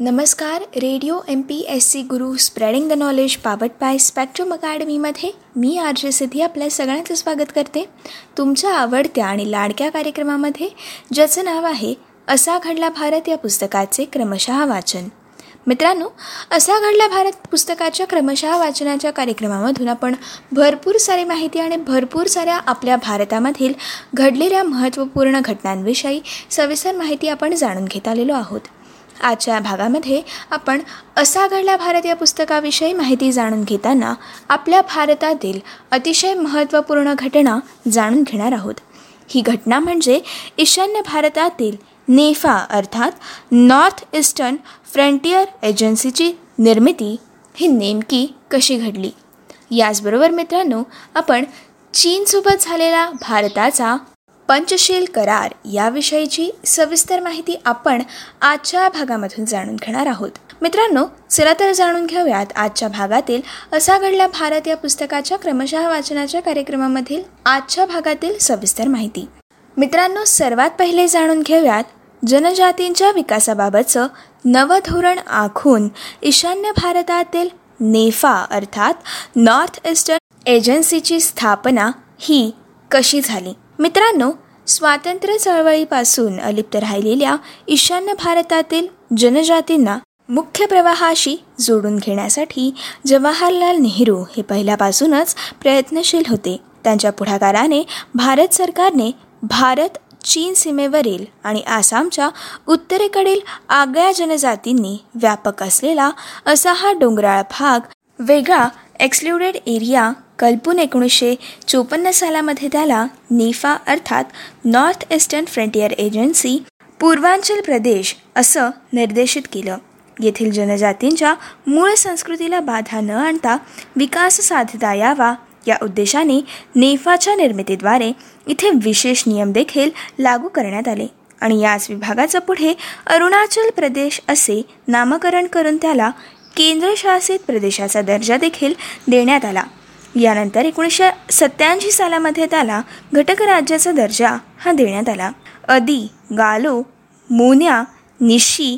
नमस्कार radio M P S C Guru spreading the knowledge पावट by spectrum अकॅडमीमध्ये मी आर जे सिद्धी आपल्या सगळ्यांचं स्वागत करते. तुमच्या आवडत्या आणि लाडक्या कार्यक्रमामध्ये ज्याचं नाव आहे असा घडला भारत या पुस्तकाचे क्रमशः वाचन. मित्रांनो असा घडला भारत पुस्तकाच्या क्रमशः वाचनाच्या कार्यक्रमामधून आपण भरपूर सारी माहिती आणि भरपूर साऱ्या आपल्या भारतामधील घडलेल्या महत्त्वपूर्ण घटनांविषयी सविस्तर माहिती आपण जाणून घेत आलेलो आहोत. आजच्या भागामध्ये आपण असा घडला भारत या पुस्तकाविषयी माहिती जाणून घेताना आपल्या भारतातील अतिशय महत्त्वपूर्ण घटना जाणून घेणार आहोत. ही घटना म्हणजे ईशान्य भारतातील नेफा अर्थात नॉर्थ ईस्टर्न फ्रंटियर एजन्सीची निर्मिती ही नेमकी कशी घडली? याचबरोबर मित्रांनो आपण चीनसोबत झालेला भारताचा पंचशील करार याविषयीची सविस्तर माहिती आपण आजच्या भागामधून जाणून घेणार आहोत. मित्रांनो चला तर जाणून घेऊयात आजच्या भागातील असा घडला भारत या पुस्तकाच्या क्रमशः वाचनाच्या कार्यक्रमामधील आजच्या भागातील सविस्तर माहिती. मित्रांनो सर्वात पहिले जाणून घेऊयात जनजातींच्या विकासाबाबतचं नवं धोरण आखून ईशान्य भारतातील नेफा अर्थात नॉर्थ ईस्टर्न एजन्सीची स्थापना ही कशी झाली? मित्रांनो स्वातंत्र्य चळवळीपासून अलिप्त राहिलेल्या ईशान्य भारतातील जनजातींना मुख्य प्रवाहाशी जोडून घेण्यासाठी जवाहरलाल नेहरू हे पहिल्यापासूनच प्रयत्नशील होते. त्यांच्या पुढाकाराने भारत सरकारने भारत चीन सीमेवरील आणि आसामच्या उत्तरेकडील आगळ्या जनजातींनी व्यापक असलेला असा हा डोंगराळ भाग वेगळा एक्सक्लुडेड एरिया कल्पून एकोणीसशे चोपन्न सालामध्ये त्याला नेफा अर्थात north eastern frontier agency Purvanchal प्रदेश असं निर्देशित केलं. येथील जनजातींच्या मूळ संस्कृतीला बाधा न आणता विकास साधता यावा या उद्देशाने नेफाच्या निर्मितीद्वारे इथे विशेष नियम देखील लागू करण्यात आले. आणि याच विभागाचं पुढे अरुणाचल प्रदेश असे नामकरण करून त्याला केंद्रशासित प्रदेशाचा दर्जा देखील देण्यात आला. यानंतर एकोणीसशे सत्याऐंशी सालामध्ये त्याला घटक राज्याचा दर्जा हा देण्यात आला. अदी गालो मोन्या निशी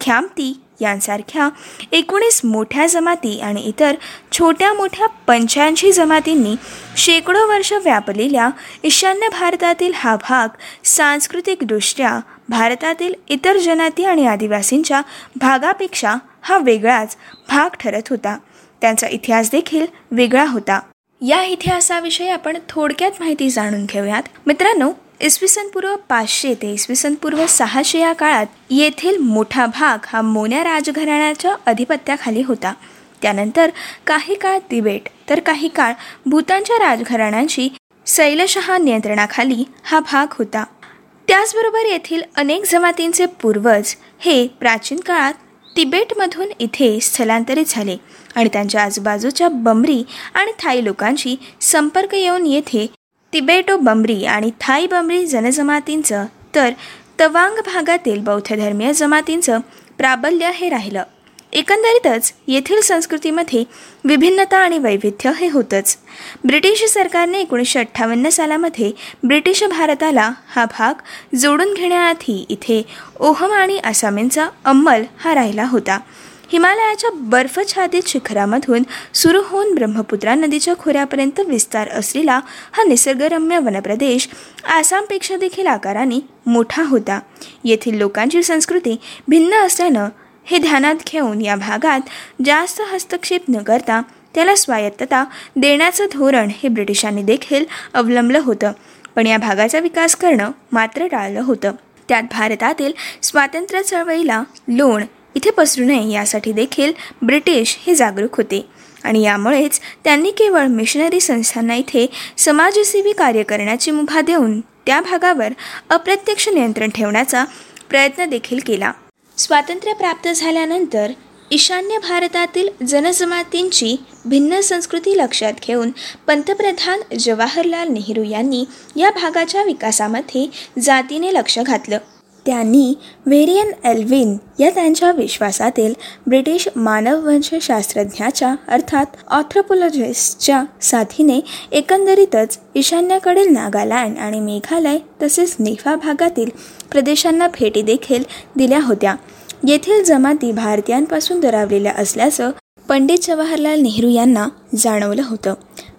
ख्यामती यांसारख्या एकोणीस मोठ्या जमाती आणि इतर छोट्या मोठ्या पंच्याऐंशी जमातींनी शेकडो वर्ष व्यापलेल्या ईशान्य भारतातील हा भाग सांस्कृतिकदृष्ट्या भारतातील इतर जनाती आणि आदिवासींच्या भागापेक्षा हा वेगळाच भाग ठरत होता. त्यांचा इतिहास देखील वेगळा होता. या इतिहासाविषयी आपण थोडक्यात माहिती जाणून घेऊयात. मित्रांनो इसवी सन पूर्व पाचशे ते इसवी सन पूर्व सहाशे या काळात येथील मोठा भाग हा मोन्या राजघराण्याच्या अधिपत्याखाली होता. त्यानंतर काही काळ तिबेट तर काही काळ भूतानच्या राजघराण्यांची शैलशहा नियंत्रणाखाली हा भाग होता. त्याचबरोबर येथील अनेक जमातींचे पूर्वज हे प्राचीन काळात तिबेटमधून इथे स्थलांतरित झाले आणि त्यांच्या आजूबाजूच्या बमरी आणि थाई लोकांशी संपर्क येऊन येथे तिबेटो बमरी आणि थाई बमरी जनजमातींचं तर तवांग भागातील बौद्ध धर्मीय जमातींचं प्राबल्य हे राहिलं. एकंदरीतच येथील संस्कृतीमध्ये विभिन्नता आणि वैविध्य हे होतंच. ब्रिटिश सरकारने एकोणीसशे अठ्ठावन्न सालामध्ये ब्रिटिश भारताला हा भाग जोडून घेण्याआधी इथे ओहम आणि आसामींचा अंमल हा राहिला होता. हिमालयाच्या बर्फछादित शिखरामधून सुरू होऊन ब्रह्मपुत्रा नदीच्या खोऱ्यापर्यंत विस्तार असलेला हा निसर्गरम्य वनप्रदेश आसामपेक्षा देखील आकाराने मोठा होता. येथील लोकांची संस्कृती भिन्न असल्यानं हे ध्यानात घेऊन या भागात जास्त हस्तक्षेप न करता त्याला स्वायत्तता देण्याचं धोरण हे ब्रिटिशांनी देखील अवलंबलं होतं. पण या भागाचा विकास करणं मात्र टाळलं होतं. त्यात भारतातील स्वातंत्र्य चळवळीला लोण इथे पसरू नये यासाठी देखील ब्रिटिश हे जागरूक होते. आणि यामुळेच त्यांनी केवळ मिशनरी संस्थांना इथे समाजसेवी कार्य करण्याची मुभा देऊन त्या भागावर अप्रत्यक्ष नियंत्रण ठेवण्याचा प्रयत्न देखील केला. स्वातंत्र्य प्राप्त झाल्यानंतर ईशान्य भारतातील जनजमातींची भिन्न संस्कृती लक्षात घेऊन पंतप्रधान जवाहरलाल नेहरू यांनी या भागाच्या विकासामध्ये जातीने लक्ष घातलं. त्यांनी व्हेरियन एल्विन या त्यांच्या विश्वासातील ब्रिटिश मानववंशशास्त्रज्ञाच्या अर्थात ऑथ्रोपोलॉजिस्टच्या साथीने एकंदरीतच ईशान्येकडील नागालँड आणि मेघालय तसेच नेफा भागातील प्रदेशांना भेटी देखील दिल्या होत्या. येथील जमाती भारतीयांपासून दरावलेल्या असल्याचं पंडित जवाहरलाल नेहरू यांना जाणवलं होतं.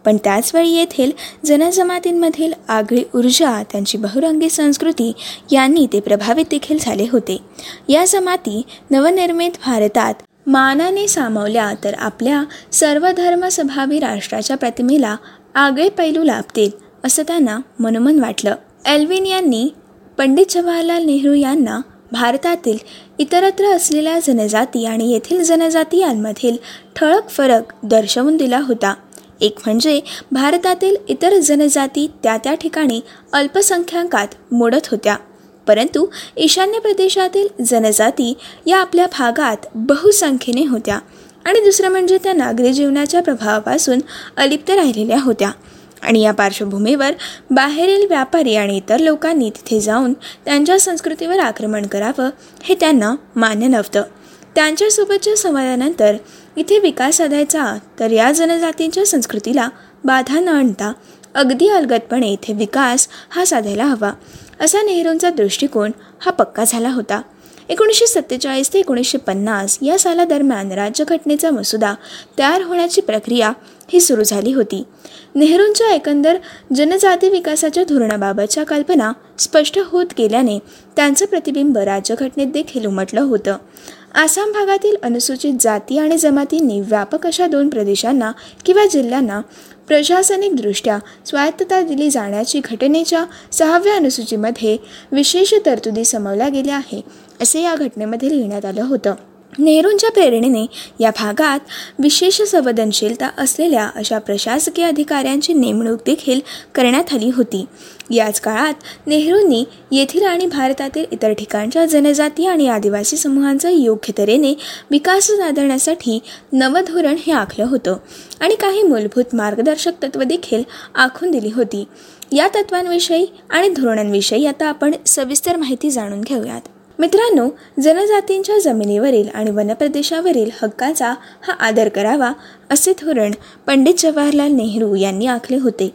पण त्याचवेळी येथील जनजमातींमधील आगळी ऊर्जा त्यांची बहुरंगी संस्कृती यांनी ते प्रभावित देखील झाले होते. या जमाती नवनिर्मित भारतात मानाने सामावल्या तर आपल्या सर्वधर्मसभावी राष्ट्राच्या प्रतिमेला आगळे पैलू लाभतील असं त्यांना मनोमन वाटलं. एल्विन यांनी पंडित जवाहरलाल नेहरू यांना भारतातील इतरत्र असलेल्या जनजाती आणि येथील जनजातीयांमधील ठळक फरक दर्शवून दिला होता. एक म्हणजे भारतातील इतर जनजाती त्या त्या ठिकाणी अल्पसंख्याकात मोडत होत्या. परंतु ईशान्य प्रदेशातील जनजाती या आपल्या भागात बहुसंख्येने होत्या. आणि दुसरं म्हणजे त्या नागरी जीवनाच्या प्रभावापासून अलिप्त राहिलेल्या होत्या. आणि या पार्श्वभूमीवर बाहेरील व्यापारी आणि इतर लोकांनी तिथे जाऊन त्यांच्या संस्कृतीवर आक्रमण करावं हे त्यांना मान्य नव्हतं. त्यांच्यासोबतच्या संवादानंतर इथे विकास साधायचा तर या जनजातींच्या संस्कृतीला बाधा न आणता अगदी अलगदपणे इथे विकास हा साधायला हवा असा नेहरूंचा दृष्टिकोन हा पक्का झाला होता. एकोणीसशे सत्तेचाळीस ते एकोणीसशे पन्नास या सालादरम्यान राज्यघटनेचा मसुदा तयार होण्याची प्रक्रिया ही सुरू झाली होती. नेहरूंच्या एकंदर जनजाती विकासाच्या धोरणाबाबतच्या कल्पना स्पष्ट होत गेल्याने त्यांचं प्रतिबिंब राज्यघटनेत देखील उमटलं होतं. आसाम भागातील अनुसूचित जाती आणि जमातींनी व्यापक अशा दोन प्रदेशांना किंवा जिल्ह्यांना प्रशासनिकदृष्ट्या स्वायत्तता दिली जाण्याची घटनेच्या सहाव्या अनुसूचीमध्ये विशेष तरतुदी समवल्या गेल्या आहे असे या घटनेमध्ये लिहिण्यात आलं होतं. नेहरूंच्या प्रेरणेने या भागात विशेष संवेदनशीलता असलेल्या अशा प्रशासकीय अधिकाऱ्यांची नेमणूक देखील करण्यात आली होती. याच काळात नेहरूंनी येथील आणि भारतातील इतर ठिकाणच्या जनजाती आणि आदिवासी समूहांचा योग्य तऱ्हेने विकास साधण्यासाठी नवधोरण हे आखलं होतं आणि काही मूलभूत मार्गदर्शक तत्व देखील आखून दिली होती. या तत्वांविषयी आणि धोरणांविषयी आता आपण सविस्तर माहिती जाणून घेऊयात. मित्रांनो जनजातींच्या जमिनीवरील आणि वनप्रदेशावरील हक्काचा हा आदर करावा असे धोरण पंडित जवाहरलाल नेहरू यांनी आखले होते.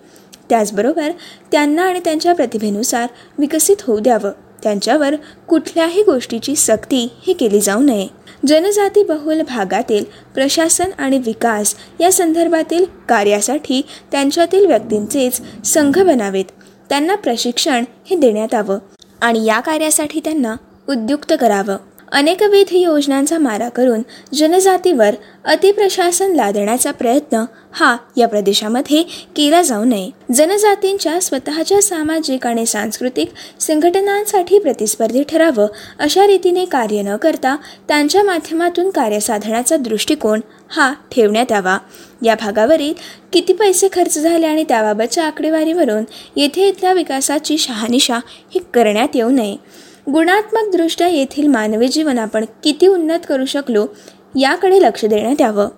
त्याचबरोबर त्यांना आणि त्यांच्या प्रतिभेनुसार विकसित होऊ द्यावं. त्यांच्यावर कुठल्याही गोष्टीची सक्ती ही केली जाऊ नये. जनजाती बहुल भागातील प्रशासन आणि विकास या संदर्भातील कार्यासाठी त्यांच्यातील व्यक्तींचेच संघ बनावेत. त्यांना प्रशिक्षण हे देण्यात यावं. आणि या कार्यासाठी त्यांना उद्युक्त करावं. अनेकविध योजनांचा मारा करून जनजातीवर अतिप्रशासन लादण्याचा प्रयत्न हा या प्रदेशामध्ये केला जाऊ नये. जनजातींच्या स्वतःच्या सामाजिक आणि सांस्कृतिक संघटनांसाठी प्रतिस्पर्धी ठरावं अशा रीतीने कार्य न करता त्यांच्या माध्यमातून कार्य साधण्याचा दृष्टिकोन हा ठेवण्यात यावा. या भागावरील किती पैसे खर्च झाले आणि त्याबाबतच्या आकडेवारीवरून येथे इथल्या विकासाची शहानिशा ही करण्यात येऊ नये. गुणात्मकदृष्ट्या येथील मानवी जीवन आपण किती उन्नत करू शकलो याकडे लक्ष देण्यात यावं.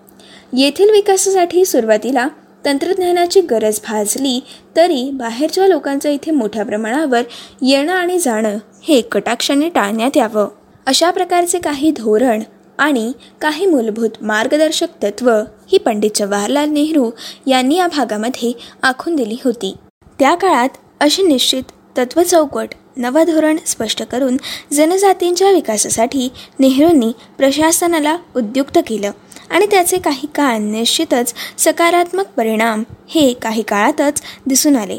येथील विकासासाठी सुरुवातीला तंत्रज्ञानाची गरज भाजली तरी बाहेरच्या लोकांचं इथे मोठ्या प्रमाणावर येणं आणि जाणं हे कटाक्षाने टाळण्यात यावं. अशा प्रकारचे काही धोरण आणि काही मूलभूत मार्गदर्शक तत्त्व ही पंडित जवाहरलाल नेहरू यांनी या भागामध्ये आखून दिली होती. त्या काळात अशी निश्चित तत्त्व चौकट नवं धोरण स्पष्ट करून जनजातींच्या विकासासाठी नेहरूंनी प्रशासनाला उद्युक्त केलं. आणि त्याचे काही काळ निश्चितच सकारात्मक परिणाम हे काही काळातच दिसून आले.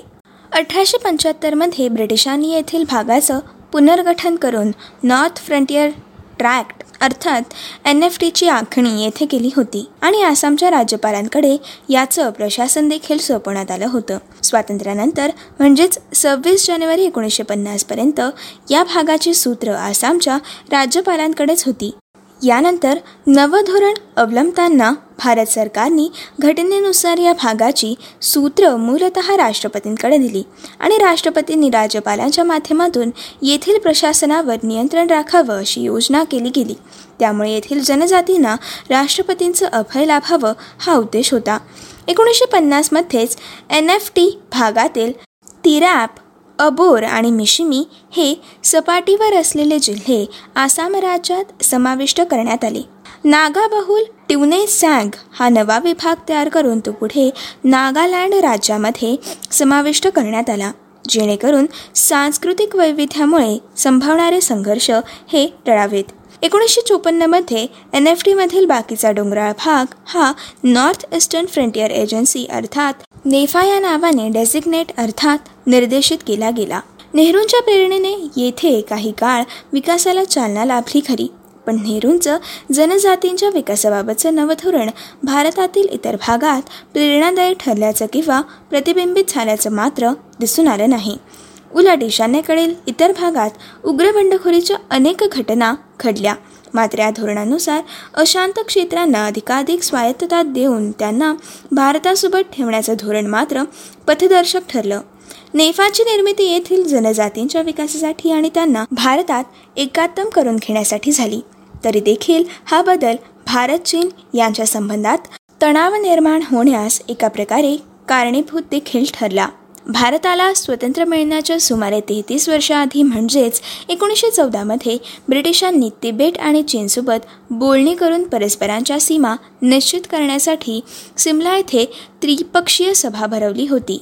अठराशे पंच्याहत्तरमध्ये ब्रिटिशांनी येथील भागाचं पुनर्गठन करून नॉर्थ फ्रंटियर ट्रॅक्ट अर्थात एन एफ टीची आखणी येथे केली होती आणि आसामच्या राज्यपालांकडे याचं प्रशासन देखील सोपवण्यात आलं होतं. स्वातंत्र्यानंतर म्हणजेच सव्वीस जानेवारी एकोणीसशे पन्नासपर्यंत या भागाची सूत्र आसामच्या राज्यपालांकडेच होती. यानंतर नवधोरण अवलंबताना भारत सरकारने घटनेनुसार या भागाची सूत्र मूलत राष्ट्रपतींकडे दिली आणि राष्ट्रपतींनी राज्यपालांच्या माध्यमातून येथील प्रशासनावर नियंत्रण राखावं अशी योजना केली गेली. त्यामुळे येथील जनजातींना राष्ट्रपतींचं अभय लाभावं हा उद्देश होता. एकोणीसशे पन्नासमध्येच एन एफ टी भागातील तिरॅप अबोर आणि मिशिमी हे सपाटीवर असलेले जिल्हे आसाम राज्यात समाविष्ट करण्यात आले. नागाबहुल ट्युने सॅग हा नवा विभाग तयार करून तो पुढे नागालँड राज्यामध्ये समाविष्ट करण्यात आला जेणेकरून सांस्कृतिक वैविध्यामुळे संभवणारे संघर्ष हे टळावेत. एकोणीसशे चोपन्नमध्ये एन एफ टीमधील बाकीचा डोंगराळ भाग हा नॉर्थ ईस्टर्न फ्रंटियर एजन्सी अर्थात नेफा या नावाने डेसिग्नेट अर्थात निर्देशित केला गेला. नेहरूंच्या प्रेरणेने येथे काही काळ विकासाला चालना लाभली खरी. पण नेहरूंचं जनजातींच्या विकासाबाबतचं नवधोरण भारतातील इतर भागात प्रेरणादायी ठरल्याचं किंवा प्रतिबिंबित झाल्याचं मात्र दिसून आलं नाही. उलट ईशान्येकडील इतर भागात उग्र बंडखोरीच्या अनेक घटना घडल्या. मात्र या धोरणानुसार अशांत क्षेत्रांना अधिकाधिक स्वायत्तता देऊन त्यांना भारतासोबत ठेवण्याचं धोरण मात्र पथदर्शक ठरलं. नेफाची निर्मिती येथील जनजातींच्या विकासासाठी आणि त्यांना भारतात एकात्म करून घेण्यासाठी झाली. तरी देखील हा बदल भारत चीन यांच्या संबंधात तणाव निर्माण होण्यास एका प्रकारे कारणीभूत देखील ठरला. भारताला स्वतंत्र मिळण्याच्या सुमारे तेहतीस वर्षाआधी म्हणजेच एकोणीसशे चौदामध्ये ब्रिटिशांनी तिबेट आणि चीनसोबत बोलणी करून परस्परांच्या सीमा निश्चित करण्यासाठी सिमला येथे त्रिपक्षीय सभा भरवली होती.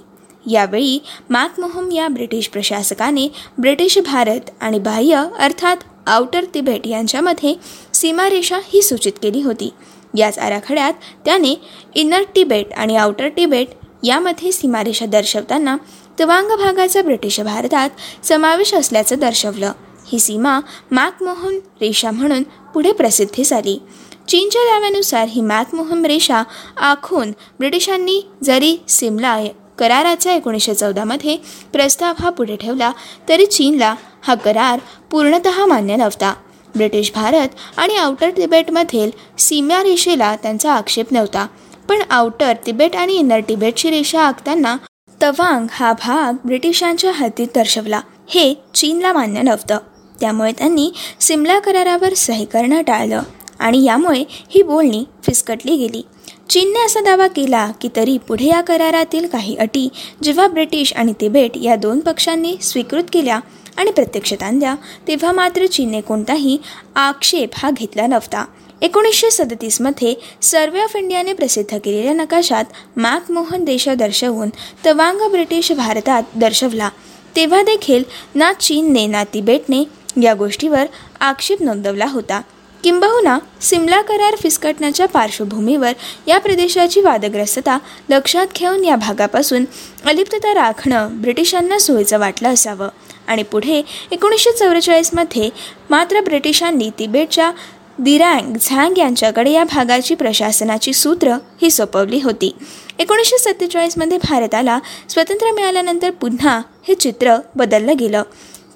यावेळी मॅकमोहम या ब्रिटिश प्रशासकाने ब्रिटिश भारत आणि बाह्य अर्थात आउटर तिबेट यांच्यामध्ये सीमारेषा ही सूचित केली होती. याच आराखड्यात त्याने इनर तिबेट आणि आउटर तिबेट यामध्ये सीमारेषा दर्शवताना तवांग भागाचा ब्रिटिश भारतात समावेश असल्याचं दर्शवलं. ही सीमा मॅकमोहन रेषा म्हणून पुढे प्रसिद्धी झाली. चीनच्या दाव्यानुसार ही मॅकमोहन रेषा आखून ब्रिटिशांनी जरी सिमला कराराचा एकोणीसशे चौदामध्ये प्रस्ताव हा पुढे ठेवला तरी चीनला हा करार पूर्णत मान्य नव्हता. ब्रिटिश भारत आणि आउटर तिबेटमधील सीमारेषेला त्यांचा आक्षेप नव्हता. पण आउटर तिबेट आणि इनर तिबेटची रेषा आखताना तवांग हा भाग ब्रिटिशांच्या हातीत दर्शवला. हे चीनला मान्य नव्हतं. त्यामुळे त्यांनी सिमला करारावर सही करणं टाळलं आणि यामुळे ही बोलणी फिसकटली गेली. चीनने असा दावा केला की तरी पुढे या करारातील काही अटी जेव्हा ब्रिटिश आणि तिबेट या दोन पक्षांनी स्वीकृत केल्या आणि प्रत्यक्षात आणल्या तेव्हा मात्र चीनने कोणताही आक्षेप हा घेतला नव्हता. एकोणीसशे सदतीसमध्ये सर्वे ऑफ इंडियाने प्रसिद्ध केलेल्या नकाशात मॅकमोहन देश दर्शवून तवांग ब्रिटिश भारतात दर्शवला. तेव्हा देखील ना चीनने ना तिबेटने या गोष्टीवर आक्षेप नोंदवला होता. किंबहुना सिमला करार फिसकटण्याच्या पार्श्वभूमीवर या प्रदेशाची वादग्रस्तता लक्षात घेऊन या भागापासून अलिप्तता राखणं ब्रिटिशांना सोयीचं वाटलं असावं. आणि पुढे एकोणीसशे चौवेचाळीसमध्ये मात्र ब्रिटिशांनी तिबेटच्या दिरांग झांग यांच्याकडे या भागाची प्रशासनाची सूत्र ही सोपवली होती. एकोणीसशे सत्तेचाळीसमध्ये भारताला स्वातंत्र्य मिळाल्यानंतर पुन्हा हे चित्र बदललं गेलं.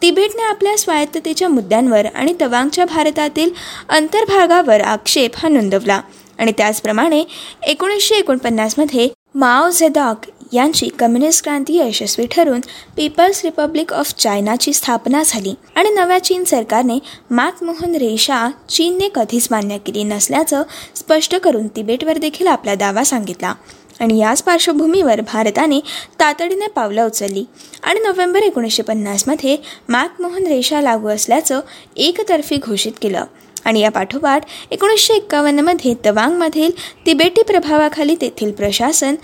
तिबेटने आपल्या स्वायत्ततेच्या मुद्द्यांवर आणि तवांगच्या भारतातील अंतर्भागावर आक्षेप हा नोंदवला. आणि त्याचप्रमाणे एकोणीसशे एकोणपन्नासमध्ये माओ झेदॉक यांची कम्युनिस्ट क्रांती यशस्वी ठरून पीपल्स रिपब्लिक ऑफ चायनाची स्थापना झाली आणि नव्या चीन सरकारने मॅकमोहन रेषा चीनने कधीच मान्य केली नसल्याचं स्पष्ट करून तिबेटवर देखील आपला दावा सांगितला. आणि याच पार्श्वभूमीवर भारताने तातडीने पावलं उचलली. आणि नोव्हेंबर एकोणीसशे पन्नासमध्ये मॅकमोहन रेषा लागू असल्याचं एकतर्फी घोषित केलं. आणि या पाठोपाठ एकोणीसशे एक्कावन्नमध्ये तवांगमधील तिबेटी प्रभावाखाली तेथील प्रशासन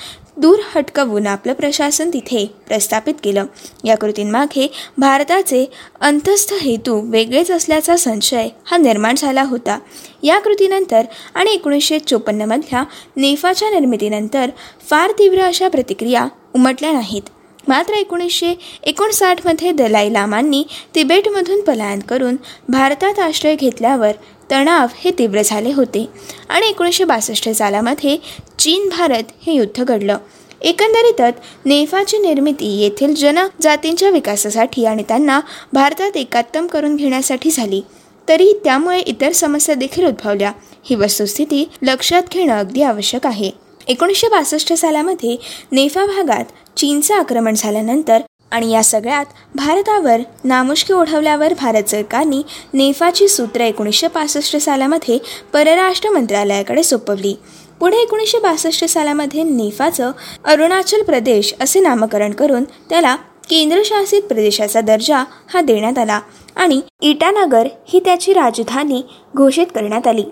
दूर हटकवून आपलं प्रशासन तिथे प्रस्थापित केलं. या कृतींमागे भारताचे अंतस्थ हेतू वेगळेच असल्याचा संशय हा निर्माण झाला होता. या कृतीनंतर आणि एकोणीसशे चोपन्नमधल्या नेफाच्या निर्मितीनंतर फार तीव्र अशा प्रतिक्रिया उमटल्या नाहीत. मात्र एकोणीसशे एकोणसाठमध्ये दलाई लामांनी तिबेटमधून पलायन करून भारतात आश्रय घेतल्यावर तणाव हे तीव्र झाले होते आणि एकोणीसशे बासष्ट सालामध्ये चीन भारत हे युद्ध घडलं. एकंदरीतच नेफाची निर्मिती येथील जनजातींच्या विकासासाठी आणि त्यांना भारतात एकात्तम करून घेण्यासाठी झाली. तरी त्यामुळे इतर समस्या देखील उद्भवल्या. ही वस्तुस्थिती लक्षात घेणं अगदी आवश्यक आहे. एकोणीसशे बासष्ट सालामध्ये नेफा भागात चीनचं आक्रमण झाल्यानंतर आणि या सगळ्यात भारतावर नामुष्की ओढवल्यावर भारत सरकारने नेफाची सूत्र एकोणीसशे पासष्ट सालामध्ये परराष्ट्र मंत्रालयाकडे सोपवली. पुढे एकोणीसशे बासष्ट सालामध्ये नेफाचं अरुणाचल प्रदेश असे नामकरण करून त्याला केंद्रशासित प्रदेशाचा दर्जा हा देण्यात आला आणि इटानगर ही त्याची राजधानी घोषित करण्यात आली.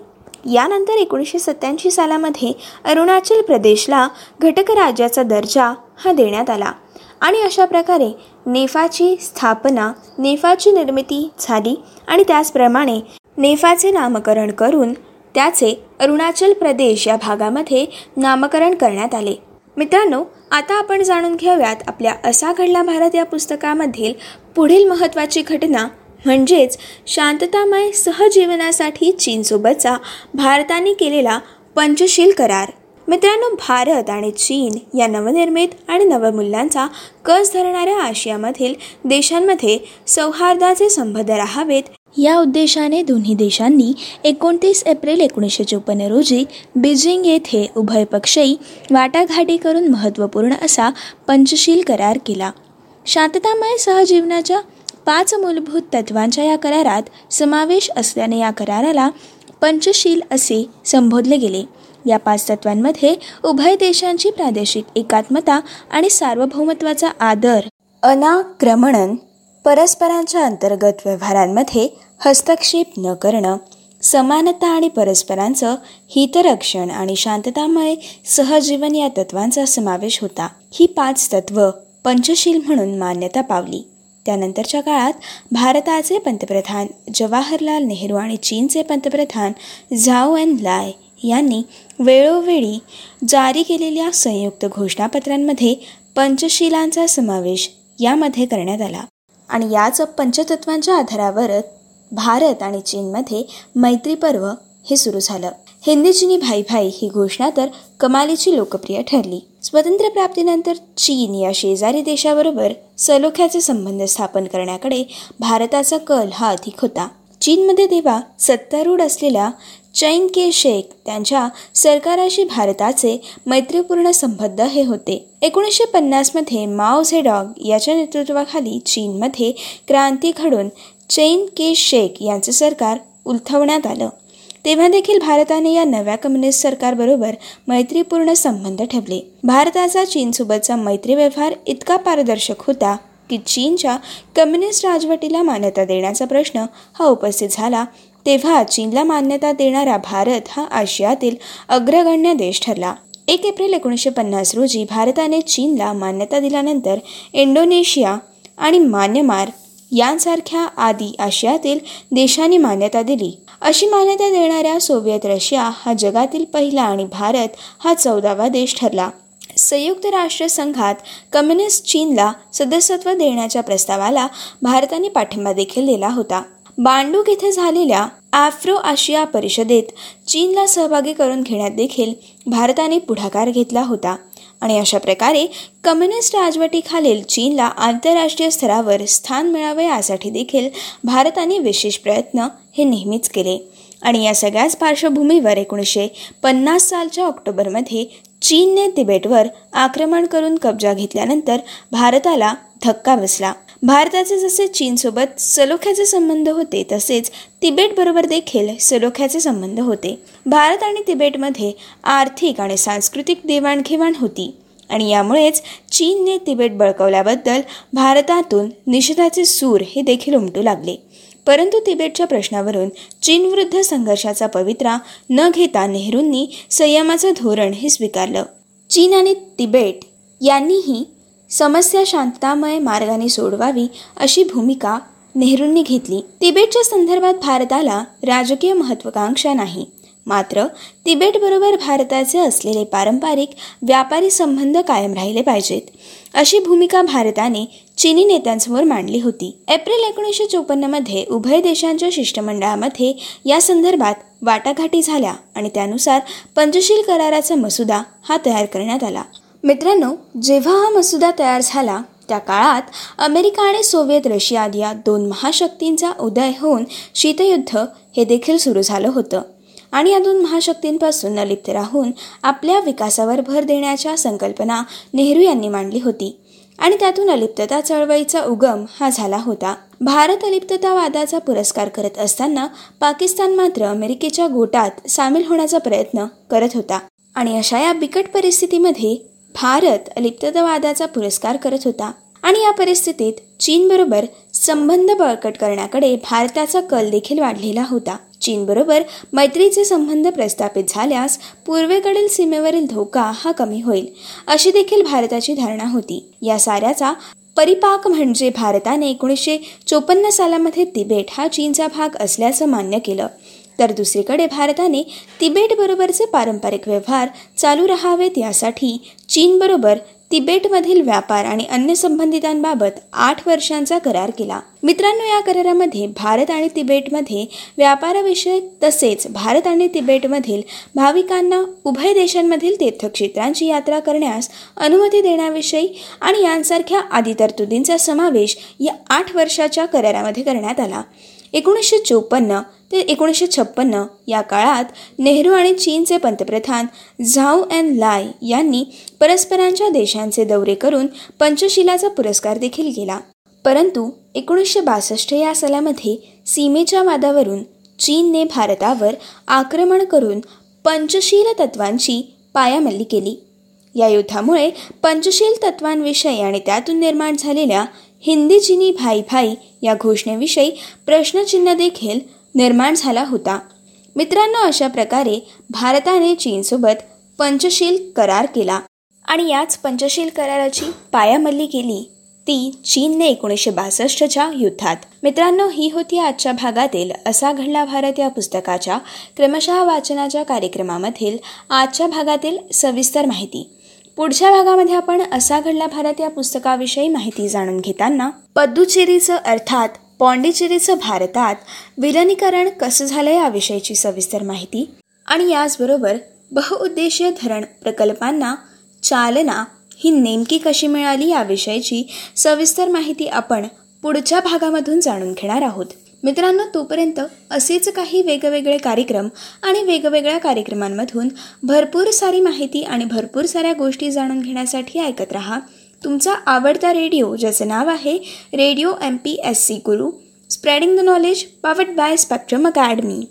यानंतर एकोणीसशे सत्त्याऐंशी सालामध्ये अरुणाचल प्रदेशला घटक राज्याचा दर्जा हा देण्यात आला. आणि अशा प्रकारे नेफाची स्थापना नेफाची निर्मिती झाली आणि त्याचप्रमाणे नेफाचे नामकरण करून त्याचे अरुणाचल प्रदेश या भागामध्ये नामकरण करण्यात आले. मित्रांनो आता आपण जाणून घेऊयात आपल्या असा घडला भारत या पुस्तकामधील पुढील महत्त्वाची घटना म्हणजेच शांततामय सहजीवनासाठी चीनसोबतचा भारताने केलेला पंचशील करार. मित्रांनो भारत आणि चीन या नवनिर्मित आणि नवमूल्यांचा कस धरणाऱ्या आशियामधील देशांमध्ये सौहार्दाचे संबंध राहावेत या उद्देशाने दोन्ही देशांनी एकोणतीस एप्रिल एकोणीसशे चोपन्न रोजी बीजिंग येथे उभयपक्षीय वाटाघाटी करून महत्त्वपूर्ण असा पंचशील करार केला. शांततामय सहजीवनाच्या पाच मूलभूत तत्वांच्या या करारात समावेश असल्याने या कराराला पंचशील असे संबोधले गेले. या पाच तत्वांमध्ये उभय देशांची प्रादेशिक एकात्मता आणि सार्वभौमत्वाचा आदर अनाक्रमणन परस्परांच्या अंतर्गत व्यवहारांमध्ये हस्तक्षेप न करणं समानता आणि परस्परांचं हितरक्षण आणि शांततामय सहजीवन या तत्वांचा समावेश होता. ही पाच तत्व पंचशील म्हणून मान्यता पावली. त्यानंतरच्या काळात भारताचे पंतप्रधान जवाहरलाल नेहरू आणि चीनचे पंतप्रधान झाओ एन लाय यांनी वेळोवेळी जारी केलेल्या संयुक्त घोषणापत्रांमध्ये पंचशीलांचा समावेश यामध्ये करण्यात आला. आणि याच पंचतत्वांच्या आधारावर भारत आणि चीनमध्ये मैत्री पर्व हे सुरू झालं. हिंदी भाई भाई ही घोषणा तर कमालीची लोकप्रिय ठरली. स्वातंत्र्य प्राप्तीनंतर चीन या शेजारी देशाबरोबर सलोख्याचे संबंध स्थापन करण्याकडे भारताचा कल हा अधिक होता. चीनमध्ये तेव्हा सत्तारूढ असलेल्या चैन के शेख त्यांच्या सरकाराशी भारताचे मैत्रीपूर्ण संबंध हे होते. एकोणीसशे पन्नासमध्ये माओ झेडॉग याच्या नेतृत्वाखाली चीनमध्ये क्रांती घडून चैन के शेख यांचे सरकार उलथवण्यात आलं. तेव्हा देखील भारताने या नव्या कम्युनिस्ट सरकारबरोबर मैत्रीपूर्ण संबंध ठेवले. भारताचा चीनसोबतचा मैत्री व्यवहार इतका पारदर्शक होता की चीनच्या कम्युनिस्ट राजवटीला मान्यता देण्याचा प्रश्न हा उपस्थित झाला. तेव्हा चीनला मान्यता देणारा भारत हा आशियातील अग्रगण्य देश ठरला. एक एप्रिल एकोणीसशे पन्नास रोजी भारताने चीनला मान्यता दिल्यानंतर इंडोनेशिया आणि म्यानमार यांसारख्या आदी आशियातील देशांनी मान्यता दिली. अशी मान्यता देणाऱ्या सोव्हिएत रशिया हा जगातील पहिला आणि भारत हा चौदावा देश ठरला. संयुक्त राष्ट्रसंघात कम्युनिस्ट चीनला सदस्यत्व देण्याच्या प्रस्तावाला भारताने पाठिंबा देखील दिला होता. बांडूक येथे झालेल्या आफ्रो आशिया परिषदेत चीनला सहभागी करून घेण्यात देखील भारताने पुढाकार घेतला होता. आणि अशा प्रकारे कम्युनिस्ट राजवटीखालील चीनला आंतरराष्ट्रीय स्तरावर स्थान मिळावे यासाठी देखील भारताने विशेष प्रयत्न हे नेहमीच केले. आणि या सगळ्याच पार्श्वभूमीवर एकोणीसशे पन्नास सालच्या ऑक्टोबरमध्ये चीनने तिबेटवर आक्रमण करून कब्जा घेतल्यानंतर भारताला धक्का बसला. भारताचे जसे चीनसोबत सलोख्याचे संबंध होते तसेच तिबेटबरोबर देखील सलोख्याचे संबंध होते. भारत आणि तिबेटमध्ये आर्थिक आणि सांस्कृतिक देवाणघेवाण होती आणि यामुळेच चीनने तिबेट बळकवल्याबद्दल भारतातून निषेधाचे सूर हे देखील उमटू लागले. परंतु तिबेटच्या प्रश्नावरून चीनविरुद्ध संघर्षाचा पवित्रा न घेता नेहरूंनी संयमाचं धोरण हे स्वीकारलं. चीन आणि तिबेट यांनीही समस्या शांततामय मार्गाने सोडवावी अशी भूमिका नेहरूंनी घेतली. तिबेटच्या संदर्भात भारताला राजकीय महत्वाकांक्षा नाही. मात्र तिबेटबरोबर भारताचे असलेले पारंपरिक व्यापारी संबंध कायम राहिले पाहिजेत अशी भूमिका भारताने चीनी नेत्यांसमोर मांडली होती. एप्रिल एकोणीसशे चोपन्नमध्ये उभय देशांच्या शिष्टमंडळामध्ये या संदर्भात वाटाघाटी झाल्या आणि त्यानुसार पंचशील कराराचा मसुदा हा तयार करण्यात आला. मित्रांनो जेव्हा हा मसुदा तयार झाला त्या काळात अमेरिका आणि सोव्हिएत रशिया या दोन महाशक्तींचा उदय होऊन शीतयुद्ध हे देखील सुरू झालं होतं. आणि या दोन महाशक्तींपासून अलिप्त राहून आपल्या विकासावर भर देण्याच्या संकल्पना नेहरू यांनी मांडली होती. आणि त्यातून अलिप्तता चळवळीचा उगम हा झाला होता. भारत अलिप्ततावादाचा पुरस्कार करत असताना पाकिस्तान मात्र अमेरिकेच्या गोटात सामील होण्याचा प्रयत्न करत होता. आणि अशा या बिकट परिस्थितीमध्ये भारत अलिप्ततावादाचा पुरस्कार करत होता आणि या परिस्थितीत चीनबरोबर संबंध बळकट करण्याकडे भारताचा कल देखील वाढलेला होता. चीनबरोबर मैत्रीचे संबंध प्रस्थापित झाल्यास पूर्वेकडील सीमेवरील धोका हा कमी होईल अशी देखील भारताची धारणा होती. या साऱ्याचा परिपाक म्हणजे भारताने एकोणीसशे चोपन्न सालामध्ये तिबेट हा चीनचा भाग असल्याचं मान्य केलं. तर दुसरीकडे भारताने तिबेटबरोबरचे पारंपरिक व्यवहार चालू राहावेत यासाठी चीनबरोबर तिबेटमधील व्यापार आणि अन्य संबंधितांबाबत आठ वर्षांचा करार केला. मित्रांनो या करारामध्ये भारत आणि तिबेटमध्ये व्यापाराविषयक तसेच भारत आणि तिबेटमधील भाविकांना उभय देशांमधील तीर्थक्षेत्रांची यात्रा करण्यास अनुमती देण्याविषयी आणि यांसारख्या आदी तरतुदींचा समावेश या आठ वर्षाच्या करारामध्ये करण्यात आला. एकोणीसशे चोपन्न ते एकोणीसशे छप्पन्न या काळात नेहरू आणि चीनचे पंतप्रधान झाऊ अँड लाय यांनी परस्परांच्या देशांचे दौरे करून पंचशिलाचा पुरस्कार देखील केला. परंतु एकोणीसशे बासष्ट या सालामध्ये सीमेच्या वादावरून चीनने भारतावर आक्रमण करून पंचशील तत्वांची पायामल्ली केली. या युद्धामुळे पंचशील तत्वांविषयी आणि त्यातून निर्माण झालेल्या हिंदी चिनी भाई भाई या घोषणेविषयी प्रश्नचिन्ह देखील निर्माण झाला होता. मित्रांनो अशा प्रकारे भारताने चीनसोबत पंचशील करार केला. आणि याच पंचशील कराराची पायामल्ली केली ती चीनने एकोणीसशे बासष्टच्या युद्धात. मित्रांनो ही होती आजच्या भागातील असा घडला भारत या पुस्तकाच्या क्रमशः वाचनाच्या कार्यक्रमामधील आजच्या भागातील सविस्तर माहिती. पुढच्या भागामध्ये आपण असा घडला भारत या पुस्तकाविषयी माहिती जाणून घेताना पद्दुचेरीचं अर्थात पॉंडिचेरीचं भारतात विलनीकरण कसं झालं याविषयीची सविस्तर माहिती आणि याचबरोबर बहुउद्देशीय धरण प्रकल्पांना चालना ही नेमकी कशी मिळाली याविषयीची सविस्तर माहिती आपण पुढच्या भागामधून जाणून घेणार आहोत. मित्रांनो तोपर्यंत असेच काही वेगवेगळे कार्यक्रम आणि वेगवेगळ्या कार्यक्रमांमधून भरपूर सारी माहिती आणि भरपूर साऱ्या गोष्टी जाणून घेण्यासाठी ऐकत राहा. तुमचा आवडता रेडिओ ज्याचं नाव आहे radio M P S C guru spreading the knowledge powered by spectrum academy